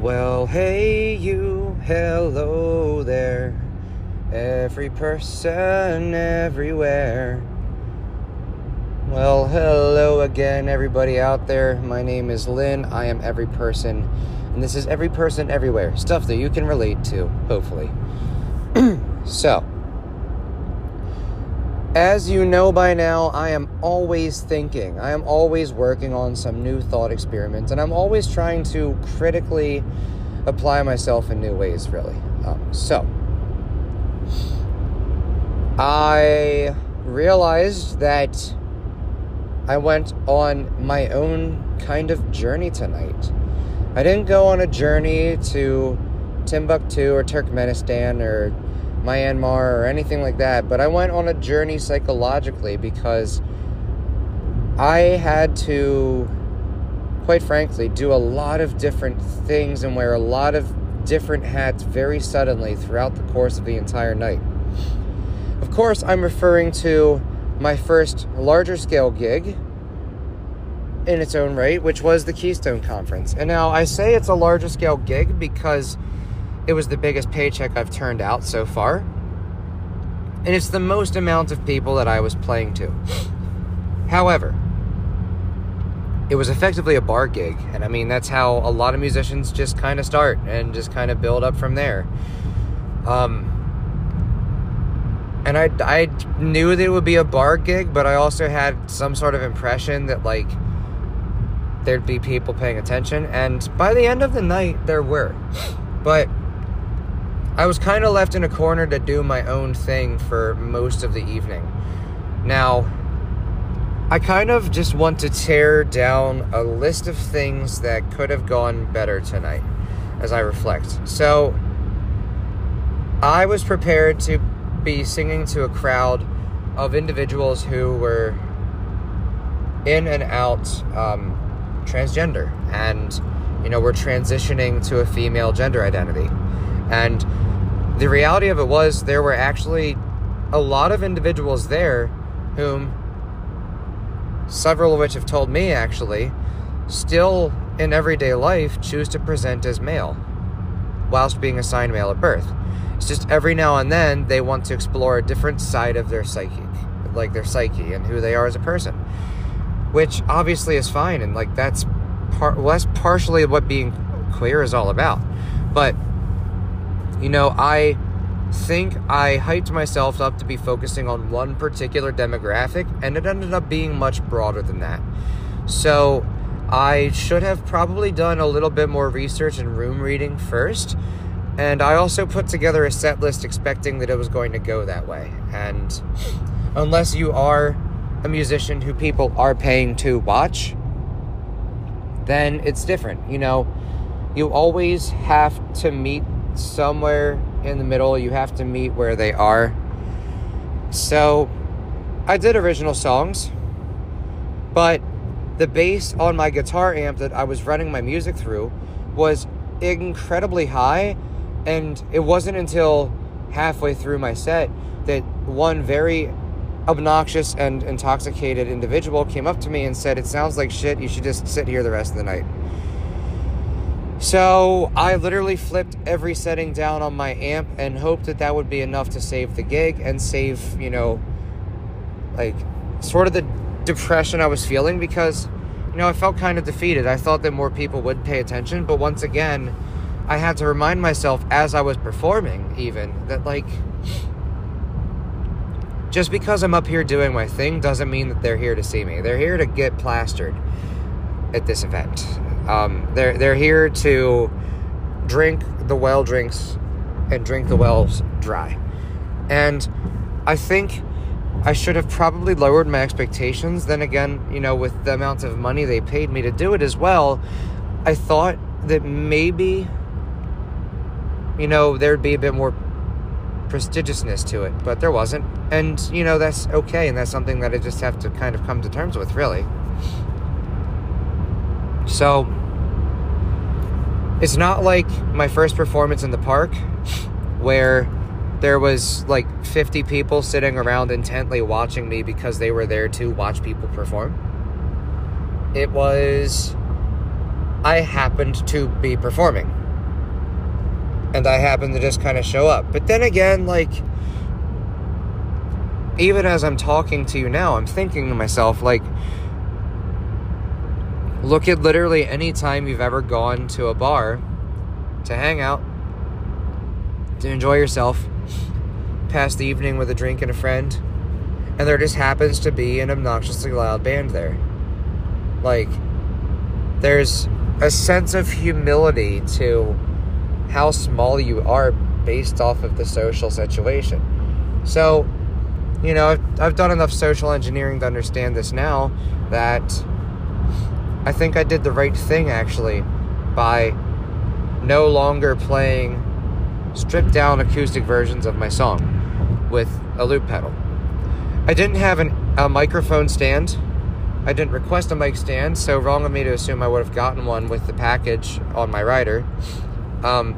Well, hey, you, hello there. Every person, everywhere. Well, hello again, everybody out there. My name is Lynn. I am every person, and this is every person everywhere. Stuff that you can relate to, hopefully. so, as you know by now, I am always thinking. I am always working on some new thought experiments, and I'm always trying to critically apply myself in new ways, really. Um, so, I realized that I went on my own kind of journey tonight. I didn't go on a journey to Timbuktu or Turkmenistan or Myanmar or anything like that, but I went on a journey psychologically because I had to, quite frankly, do a lot of different things and wear a lot of different hats very suddenly throughout the course of the entire night. Of course, I'm referring to my first larger scale gig in its own right, which was the Keystone Conference. And now I say it's a larger scale gig because it was the biggest paycheck I've turned out so far. And it's the most amount of people that I was playing to. However, it was effectively a bar gig. And I mean, that's how a lot of musicians just kind of start and just kind of build up from there. Um, and I, I knew that it would be a bar gig, but I also had some sort of impression that, like, there'd be people paying attention. And by the end of the night, there were. But I was kind of left in a corner to do my own thing for most of the evening. Now, I kind of just want to tear down a list of things that could have gone better tonight as I reflect. So, I was prepared to be singing to a crowd of individuals who were in and out um, transgender and, you know, were transitioning to a female gender identity. And the reality of it was there were actually a lot of individuals there whom several of which have told me actually still in everyday life choose to present as male whilst being assigned male at birth. It's just every now and then they want to explore a different side of their psyche, like their psyche and who they are as a person, which obviously is fine and like that's part well, that's partially what being queer is all about. But you know, I think I hyped myself up to be focusing on one particular demographic, and it ended up being much broader than that. So, I should have probably done a little bit more research and room reading first. And I also put together a set list expecting that it was going to go that way. And unless you are a musician who people are paying to watch, then it's different. You know, you always have to meet somewhere in the middle. You have to meet where they are. So I did original songs, but the bass on my guitar amp that I was running my music through was incredibly high. And it wasn't until halfway through my set that one very obnoxious and intoxicated individual came up to me and said, It sounds like shit. You should just sit here the rest of the night. So I literally flipped every setting down on my amp and hoped that that would be enough to save the gig and save, you know, like sort of the depression I was feeling because, you know, I felt kind of defeated. I thought that more people would pay attention, but once again, I had to remind myself as I was performing, even, that like, just because I'm up here doing my thing doesn't mean that they're here to see me. They're here to get plastered at this event. Um, they're they're here to drink the well drinks and drink the wells dry. And I think I should have probably lowered my expectations. Then again, you know, with the amount of money they paid me to do it as well, I thought that maybe, you know, there'd be a bit more prestigiousness to it, but there wasn't. And, you know, that's okay, and that's something that I just have to kind of come to terms with, really. So, it's not like my first performance in the park where there was like 50 people sitting around intently watching me because they were there to watch people perform. It was I happened to be performing. and I happened to just kind of show up. But then again, like, even as I'm talking to you now, I'm thinking to myself, like, look at literally any time you've ever gone to a bar to hang out, to enjoy yourself, pass the evening with a drink and a friend, and there just happens to be an obnoxiously loud band there. Like, there's a sense of humility to how small you are based off of the social situation. So, you know, I've, I've done enough social engineering to understand this now that I think I did the right thing actually by no longer playing stripped down acoustic versions of my song with a loop pedal. I didn't have an, a microphone stand. I didn't request a mic stand, so wrong of me to assume I would have gotten one with the package on my rider. Um,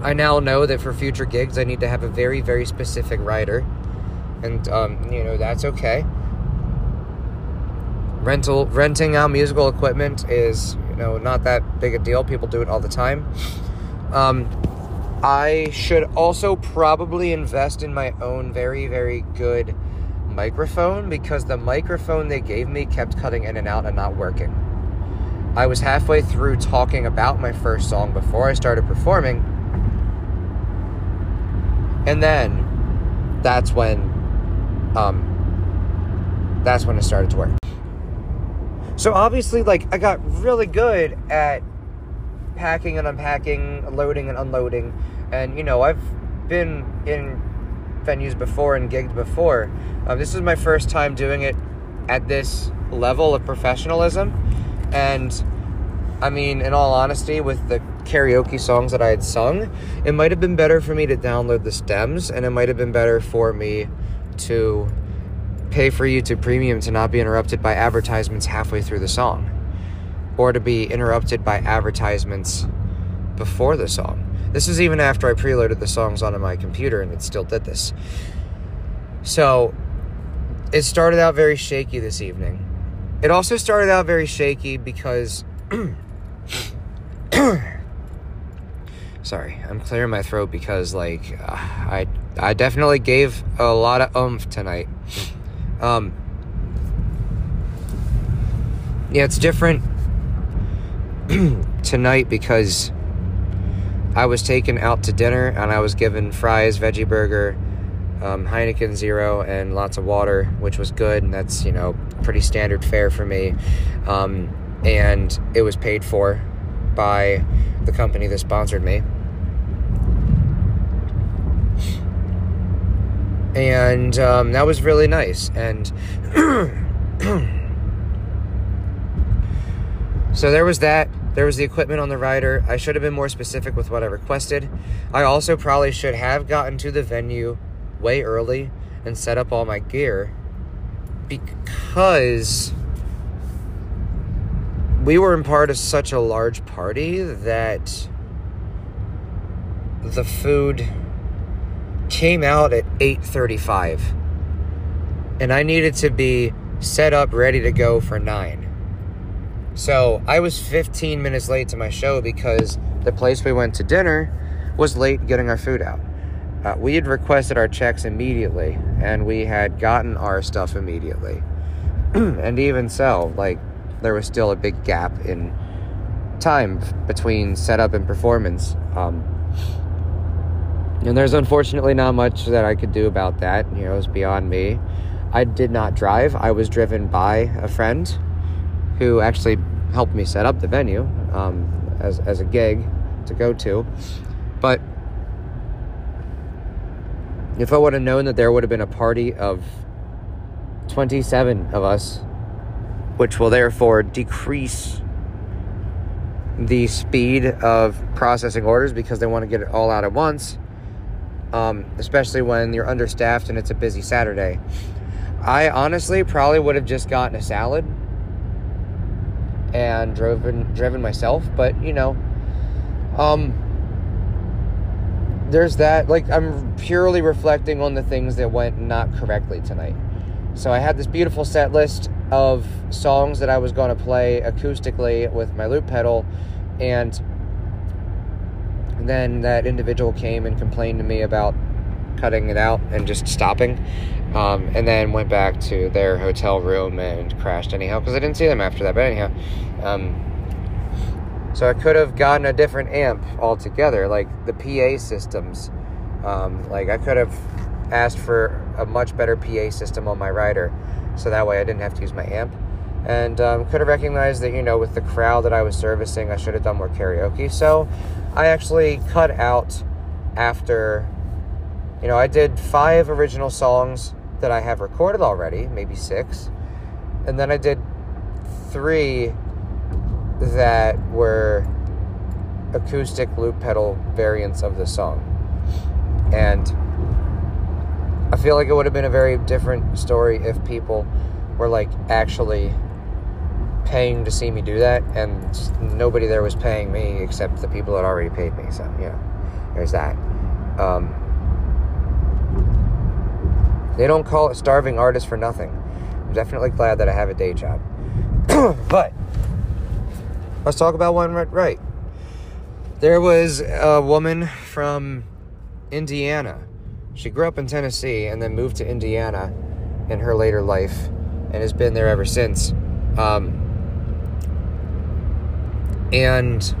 I now know that for future gigs, I need to have a very, very specific rider, and um, you know that's okay. Rental renting out musical equipment is you know not that big a deal. People do it all the time. Um, I should also probably invest in my own very, very good microphone because the microphone they gave me kept cutting in and out and not working. I was halfway through talking about my first song before I started performing. And then that's when um that's when it started to work. So obviously like I got really good at packing and unpacking, loading and unloading. And you know, I've been in venues before and gigged before. Um, this is my first time doing it at this level of professionalism. And I mean, in all honesty, with the karaoke songs that I had sung, it might have been better for me to download the stems, and it might have been better for me to pay for YouTube Premium to not be interrupted by advertisements halfway through the song, or to be interrupted by advertisements before the song. This is even after I preloaded the songs onto my computer, and it still did this. So, it started out very shaky this evening. It also started out very shaky because Sorry, I'm clearing my throat because like uh, I I definitely gave a lot of oomph tonight. Um Yeah, it's different tonight because I was taken out to dinner and I was given fries, veggie burger, um, Heineken Zero, and lots of water, which was good. And that's, you know, pretty standard fare for me. Um, and it was paid for by the company that sponsored me. And um, that was really nice. And so there was that. There was the equipment on the rider. I should have been more specific with what I requested. I also probably should have gotten to the venue way early and set up all my gear because we were in part of such a large party that the food came out at 8:35 and I needed to be set up ready to go for 9. So, I was 15 minutes late to my show because the place we went to dinner was late getting our food out. Uh, we had requested our checks immediately and we had gotten our stuff immediately. and even so, like there was still a big gap in time between setup and performance. Um, and there's unfortunately not much that I could do about that. You know, it was beyond me. I did not drive. I was driven by a friend who actually helped me set up the venue um, as, as a gig to go to. But if I would have known that there would have been a party of 27 of us, which will therefore decrease the speed of processing orders because they want to get it all out at once, um, especially when you're understaffed and it's a busy Saturday. I honestly probably would have just gotten a salad and driven driven myself, but you know, um, there's that. Like I'm purely reflecting on the things that went not correctly tonight. So I had this beautiful set list of songs that I was going to play acoustically with my loop pedal, and then that individual came and complained to me about cutting it out and just stopping. Um, and then went back to their hotel room and crashed anyhow because I didn't see them after that. But anyhow, um, so I could have gotten a different amp altogether, like the PA systems. Um, like I could have asked for a much better PA system on my rider, so that way I didn't have to use my amp. And um, could have recognized that you know with the crowd that I was servicing, I should have done more karaoke. So I actually cut out after. You know, I did five original songs that I have recorded already, maybe six, and then I did three that were acoustic loop pedal variants of the song. And I feel like it would have been a very different story if people were like actually paying to see me do that, and nobody there was paying me except the people that already paid me. So, yeah, there's that. Um, they don't call it starving artist for nothing. I'm definitely glad that I have a day job. but let's talk about one right, right. There was a woman from Indiana. She grew up in Tennessee and then moved to Indiana in her later life and has been there ever since. Um, and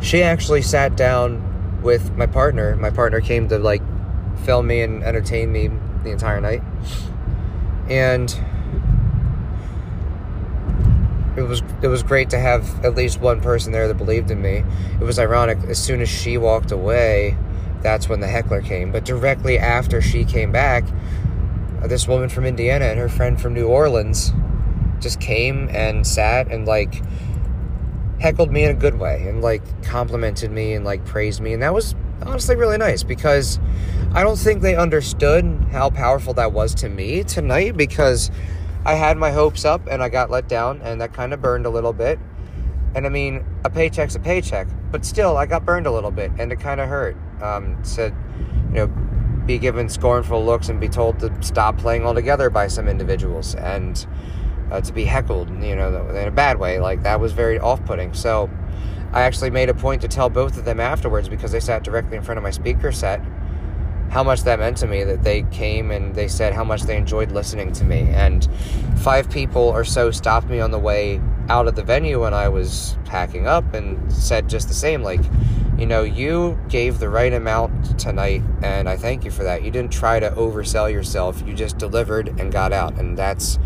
she actually sat down with my partner. My partner came to like film me and entertain me the entire night. And it was it was great to have at least one person there that believed in me. It was ironic as soon as she walked away, that's when the heckler came. But directly after she came back, uh, this woman from Indiana and her friend from New Orleans just came and sat and like heckled me in a good way and like complimented me and like praised me and that was honestly really nice because I don't think they understood how powerful that was to me tonight because I had my hopes up and I got let down and that kind of burned a little bit. And I mean, a paycheck's a paycheck, but still, I got burned a little bit and it kind of hurt. Um, to, you know, be given scornful looks and be told to stop playing altogether by some individuals and uh, to be heckled, you know, in a bad way. Like, that was very off putting. So, I actually made a point to tell both of them afterwards because they sat directly in front of my speaker set how much that meant to me that they came and they said how much they enjoyed listening to me. And five people or so stopped me on the way out of the venue when I was packing up and said just the same like, you know, you gave the right amount tonight, and I thank you for that. You didn't try to oversell yourself, you just delivered and got out. And that's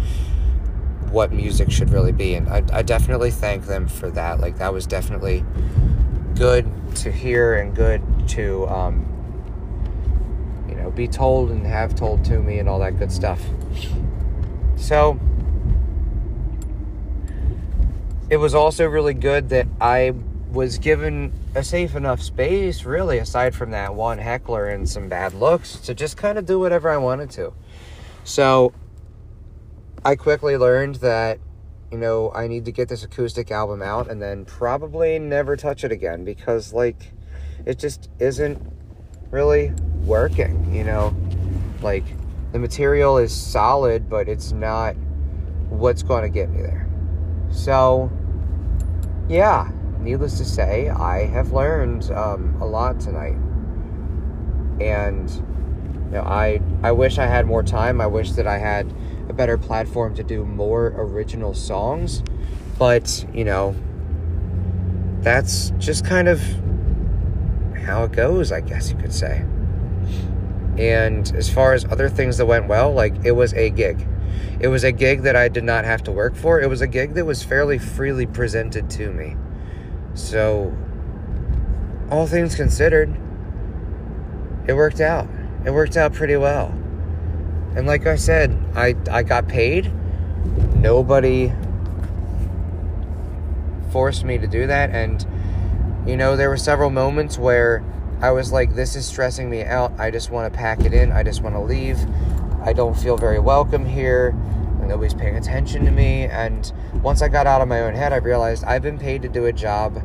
what music should really be. And I, I definitely thank them for that. Like, that was definitely good to hear and good to, um, you know, be told and have told to me and all that good stuff. So, it was also really good that I was given a safe enough space, really, aside from that one heckler and some bad looks, to just kind of do whatever I wanted to. So, I quickly learned that, you know, I need to get this acoustic album out and then probably never touch it again because, like, it just isn't really working, you know? Like, the material is solid, but it's not what's going to get me there. So, yeah, needless to say, I have learned um, a lot tonight. And, you know, I, I wish I had more time. I wish that I had a better platform to do more original songs. But, you know, that's just kind of how it goes, I guess you could say. And as far as other things that went well, like it was a gig. It was a gig that I did not have to work for. It was a gig that was fairly freely presented to me. So, all things considered, it worked out. It worked out pretty well. And like I said, I, I got paid. Nobody forced me to do that. And, you know, there were several moments where I was like, this is stressing me out. I just want to pack it in. I just want to leave. I don't feel very welcome here. Nobody's paying attention to me. And once I got out of my own head, I realized I've been paid to do a job.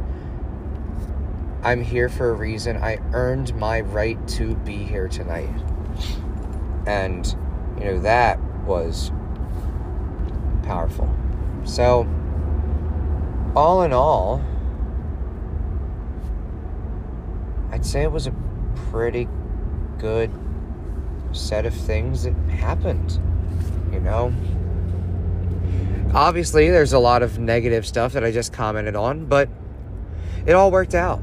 I'm here for a reason. I earned my right to be here tonight. And you know, that was powerful. So, all in all, I'd say it was a pretty good set of things that happened. You know? Obviously, there's a lot of negative stuff that I just commented on, but it all worked out.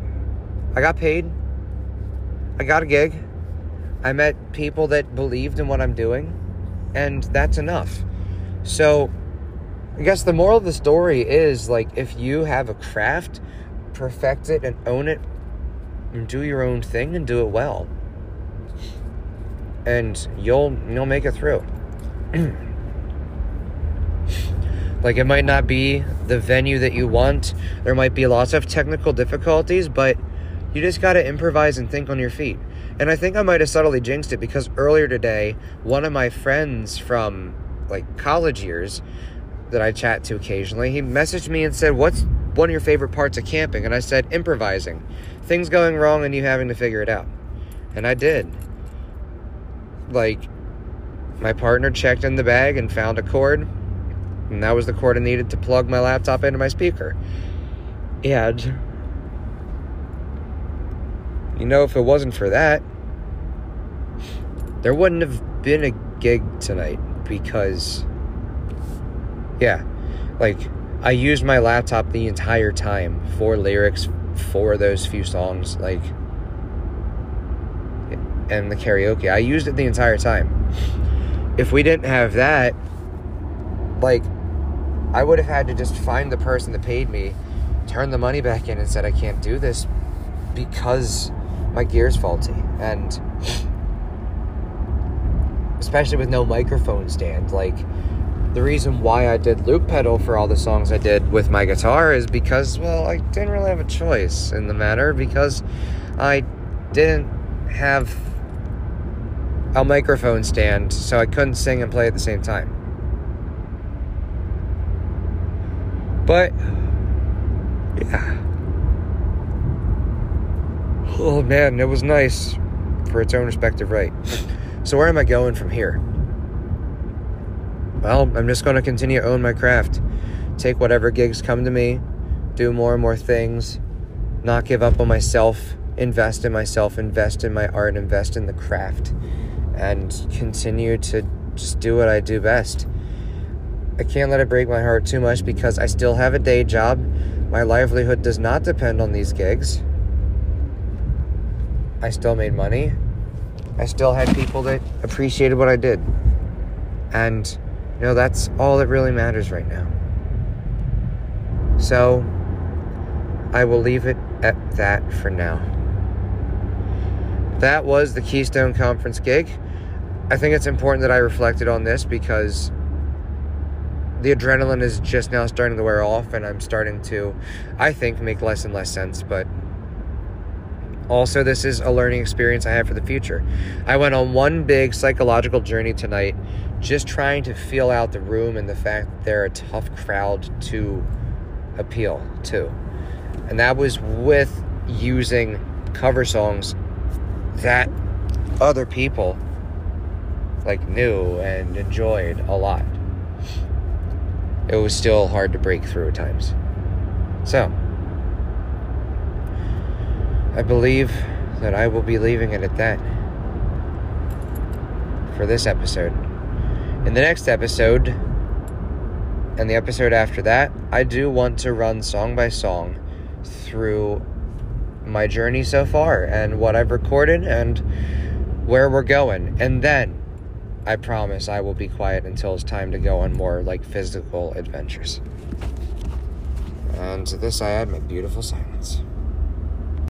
I got paid. I got a gig. I met people that believed in what I'm doing, and that's enough. So, I guess the moral of the story is like if you have a craft, perfect it and own it and do your own thing and do it well. And you'll you'll make it through. like it might not be the venue that you want. There might be lots of technical difficulties, but you just got to improvise and think on your feet. And I think I might have subtly jinxed it because earlier today, one of my friends from like college years that I chat to occasionally, he messaged me and said, What's one of your favorite parts of camping? And I said, Improvising. Things going wrong and you having to figure it out. And I did. Like, my partner checked in the bag and found a cord, and that was the cord I needed to plug my laptop into my speaker. And, you know, if it wasn't for that, there wouldn't have been a gig tonight because yeah like i used my laptop the entire time for lyrics for those few songs like and the karaoke. I used it the entire time. If we didn't have that like i would have had to just find the person that paid me turn the money back in and said i can't do this because my gear's faulty and especially with no microphone stand. Like, the reason why I did loop pedal for all the songs I did with my guitar is because, well, I didn't really have a choice in the matter because I didn't have a microphone stand, so I couldn't sing and play at the same time. But, yeah. Oh man, it was nice for its own respective right. So, where am I going from here? Well, I'm just going to continue to own my craft, take whatever gigs come to me, do more and more things, not give up on myself, invest in myself, invest in my art, invest in the craft, and continue to just do what I do best. I can't let it break my heart too much because I still have a day job. My livelihood does not depend on these gigs. I still made money. I still had people that appreciated what I did. And, you know, that's all that really matters right now. So, I will leave it at that for now. That was the Keystone Conference gig. I think it's important that I reflected on this because the adrenaline is just now starting to wear off, and I'm starting to, I think, make less and less sense. But also, this is a learning experience I have for the future. I went on one big psychological journey tonight, just trying to feel out the room and the fact that they're a tough crowd to appeal to. And that was with using cover songs that other people like knew and enjoyed a lot. It was still hard to break through at times. So, I believe that I will be leaving it at that for this episode. In the next episode, and the episode after that, I do want to run song by song through my journey so far and what I've recorded and where we're going. And then I promise I will be quiet until it's time to go on more like physical adventures. And to this I add my beautiful silence.